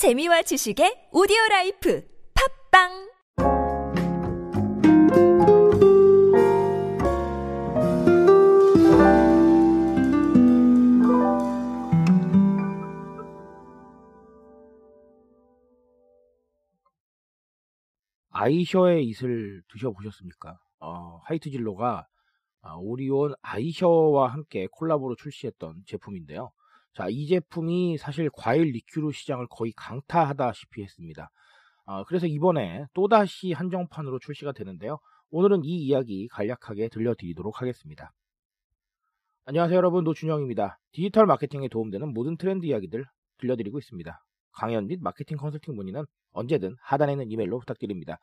재미와 지식의 오디오 라이프 팟빵 아이셔에이슬 드셔보셨습니까? 어, 하이트 진로가 아, 오리온 아이셔와 함께 콜라보로 출시했던 제품인데요. 자, 이 제품이 사실 과일 리큐르 시장을 거의 강타하다시피 했습니다. 아, 그래서 이번에 또다시 한정판으로 출시가 되는데요. 오늘은 이 이야기 간략하게 들려드리도록 하겠습니다. 안녕하세요 여러분 노준영입니다. 디지털 마케팅에 도움되는 모든 트렌드 이야기들 들려드리고 있습니다. 강연 및 마케팅 컨설팅 문의는 언제든 하단에 있는 이메일로 부탁드립니다.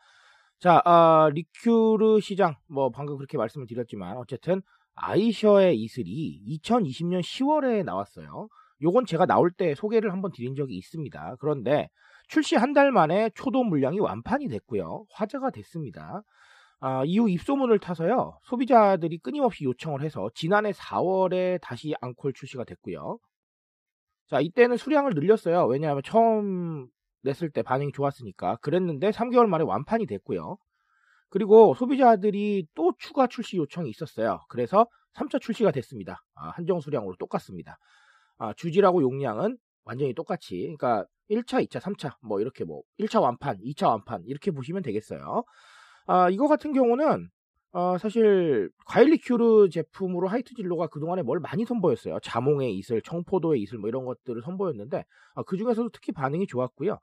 자, 아, 리큐르 시장, 뭐, 방금 그렇게 말씀을 드렸지만, 어쨌든, 아이셔의 이슬이 2020년 10월에 나왔어요. 요건 제가 나올 때 소개를 한번 드린 적이 있습니다. 그런데, 출시 한 달 만에 초도 물량이 완판이 됐고요. 화제가 됐습니다. 아, 이후 입소문을 타서요. 소비자들이 끊임없이 요청을 해서 지난해 4월에 다시 앙콜 출시가 됐고요. 자, 이때는 수량을 늘렸어요. 왜냐하면 처음 냈을 때 반응이 좋았으니까. 그랬는데 3개월 만에 완판이 됐고요. 그리고 소비자들이 또 추가 출시 요청이 있었어요. 그래서 3차 출시가 됐습니다. 아, 한정 수량으로 똑같습니다. 아, 주지라고 용량은 완전히 똑같이, 그러니까 1차, 2차, 3차, 뭐 이렇게 뭐 1차 완판, 2차 완판 이렇게 보시면 되겠어요. 아, 이거 같은 경우는 어, 사실 과일 리큐르 제품으로 하이트 진로가 그동안에 뭘 많이 선보였어요. 자몽의 이슬, 청포도의 이슬 뭐 이런 것들을 선보였는데 아, 그 중에서도 특히 반응이 좋았고요.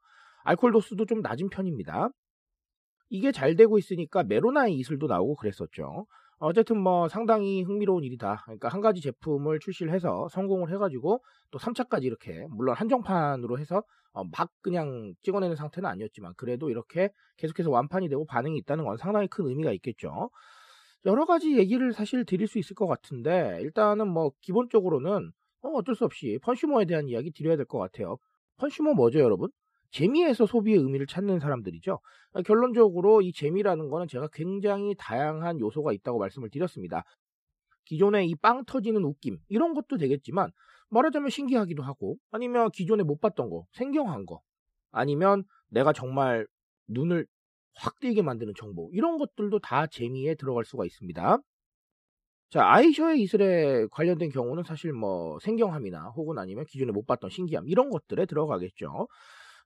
알코올 도수도 좀 낮은 편입니다. 이게 잘 되고 있으니까 메로나의 이슬도 나오고 그랬었죠. 어쨌든 뭐 상당히 흥미로운 일이다. 그러니까 한 가지 제품을 출시를 해서 성공을 해가지고 또 3차까지 이렇게 물론 한정판으로 해서 어, 막 그냥 찍어내는 상태는 아니었지만 그래도 이렇게 계속해서 완판이 되고 반응이 있다는 건 상당히 큰 의미가 있겠죠. 여러 가지 얘기를 사실 드릴 수 있을 것 같은데 일단은 뭐 기본적으로는 어, 어쩔 수 없이 펀슈머에 대한 이야기 드려야 될 것 같아요. 펀슈머 뭐죠, 여러분? 재미에서 소비의 의미를 찾는 사람들이죠. 결론적으로 이 재미라는 거는 제가 굉장히 다양한 요소가 있다고 말씀을 드렸습니다. 기존에 이빵 터지는 웃김 이런 것도 되겠지만 말하자면 신기하기도 하고 아니면 기존에 못 봤던 거 생경한 거 아니면 내가 정말 눈을 확 뜨이게 만드는 정보 이런 것들도 다 재미에 들어갈 수가 있습니다. 자 아이셔의 이슬에 관련된 경우는 사실 뭐 생경함이나 혹은 아니면 기존에 못 봤던 신기함 이런 것들에 들어가겠죠.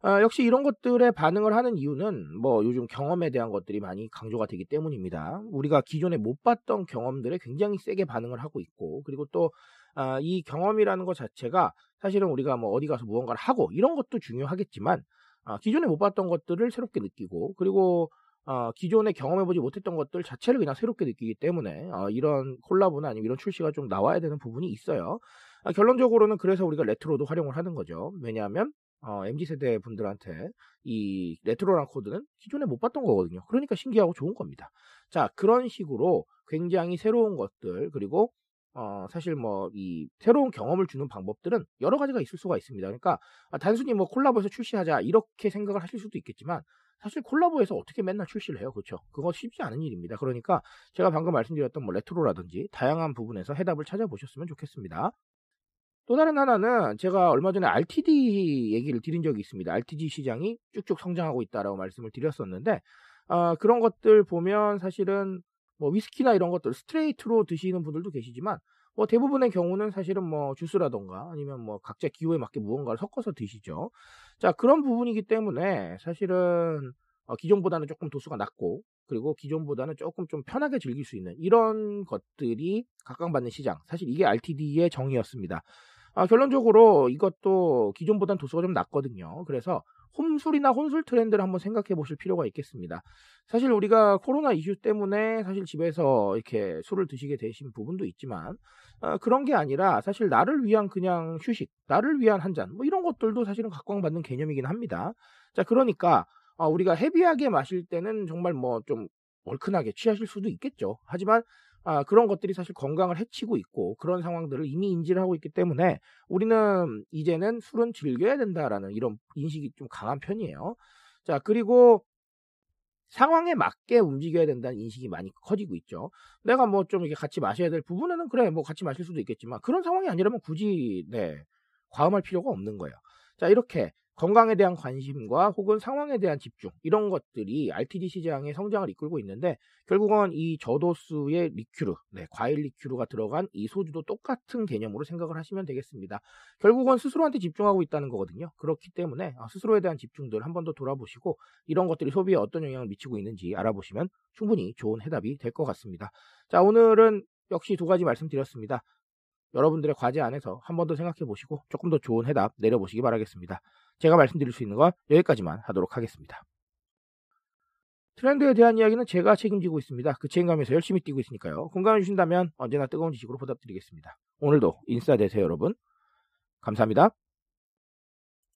아, 역시 이런 것들에 반응을 하는 이유는 뭐 요즘 경험에 대한 것들이 많이 강조가 되기 때문입니다. 우리가 기존에 못 봤던 경험들에 굉장히 세게 반응을 하고 있고 그리고 또이 아, 경험이라는 것 자체가 사실은 우리가 뭐 어디 가서 무언가를 하고 이런 것도 중요하겠지만 아, 기존에 못 봤던 것들을 새롭게 느끼고 그리고 어, 기존에 경험해보지 못했던 것들 자체를 그냥 새롭게 느끼기 때문에 어, 이런 콜라보나 아니면 이런 출시가 좀 나와야 되는 부분이 있어요. 아, 결론적으로는 그래서 우리가 레트로도 활용을 하는 거죠. 왜냐하면 어, MZ세대 분들한테 이 레트로란 코드는 기존에 못 봤던 거거든요. 그러니까 신기하고 좋은 겁니다. 자, 그런 식으로 굉장히 새로운 것들, 그리고 어, 사실 뭐, 이, 새로운 경험을 주는 방법들은 여러 가지가 있을 수가 있습니다. 그러니까, 아, 단순히 뭐 콜라보에서 출시하자, 이렇게 생각을 하실 수도 있겠지만, 사실 콜라보에서 어떻게 맨날 출시를 해요? 그렇죠? 그거 쉽지 않은 일입니다. 그러니까, 제가 방금 말씀드렸던 뭐 레트로라든지, 다양한 부분에서 해답을 찾아보셨으면 좋겠습니다. 또 다른 하나는 제가 얼마 전에 RTD 얘기를 드린 적이 있습니다. RTD 시장이 쭉쭉 성장하고 있다라고 말씀을 드렸었는데 어, 그런 것들 보면 사실은 뭐 위스키나 이런 것들 스트레이트로 드시는 분들도 계시지만 뭐 대부분의 경우는 사실은 뭐 주스라던가 아니면 뭐 각자 기호에 맞게 무언가를 섞어서 드시죠. 자 그런 부분이기 때문에 사실은 어, 기존보다는 조금 도수가 낮고 그리고 기존보다는 조금 좀 편하게 즐길 수 있는 이런 것들이 각광받는 시장 사실 이게 RTD의 정의였습니다. 아, 결론적으로 이것도 기존보다는 도수가 좀 낮거든요. 그래서 홈술이나 혼술 트렌드를 한번 생각해 보실 필요가 있겠습니다. 사실 우리가 코로나 이슈 때문에 사실 집에서 이렇게 술을 드시게 되신 부분도 있지만 어, 그런 게 아니라 사실 나를 위한 그냥 휴식, 나를 위한 한 잔, 뭐 이런 것들도 사실은 각광받는 개념이긴 합니다. 자, 그러니까 어, 우리가 헤비하게 마실 때는 정말 뭐 좀 얼큰하게 취하실 수도 있겠죠. 하지만 아, 그런 것들이 사실 건강을 해치고 있고 그런 상황들을 이미 인지를 하고 있기 때문에 우리는 이제는 술은 즐겨야 된다라는 이런 인식이 좀 강한 편이에요. 자, 그리고 상황에 맞게 움직여야 된다는 인식이 많이 커지고 있죠. 내가 뭐 좀 이렇게 같이 마셔야 될 부분에는 그래, 뭐 같이 마실 수도 있겠지만 그런 상황이 아니라면 굳이, 네, 과음할 필요가 없는 거예요. 자, 이렇게 건강에 대한 관심과 혹은 상황에 대한 집중 이런 것들이 RTD 시장의 성장을 이끌고 있는데 결국은 이 저도수의 리큐르, 네, 과일 리큐르가 들어간 이 소주도 똑같은 개념으로 생각을 하시면 되겠습니다. 결국은 스스로한테 집중하고 있다는 거거든요. 그렇기 때문에 아, 스스로에 대한 집중들 한 번 더 돌아보시고 이런 것들이 소비에 어떤 영향을 미치고 있는지 알아보시면 충분히 좋은 해답이 될 것 같습니다. 자, 오늘은 역시 두 가지 말씀드렸습니다. 여러분들의 과제 안에서 한 번 더 생각해 보시고 조금 더 좋은 해답 내려보시기 바라겠습니다. 제가 말씀드릴 수 있는 건 여기까지만 하도록 하겠습니다. 트렌드에 대한 이야기는 제가 책임지고 있습니다. 그 책임감에서 열심히 뛰고 있으니까요. 공감해 주신다면 언제나 뜨거운 지식으로 보답드리겠습니다. 오늘도 인싸 되세요, 여러분. 감사합니다.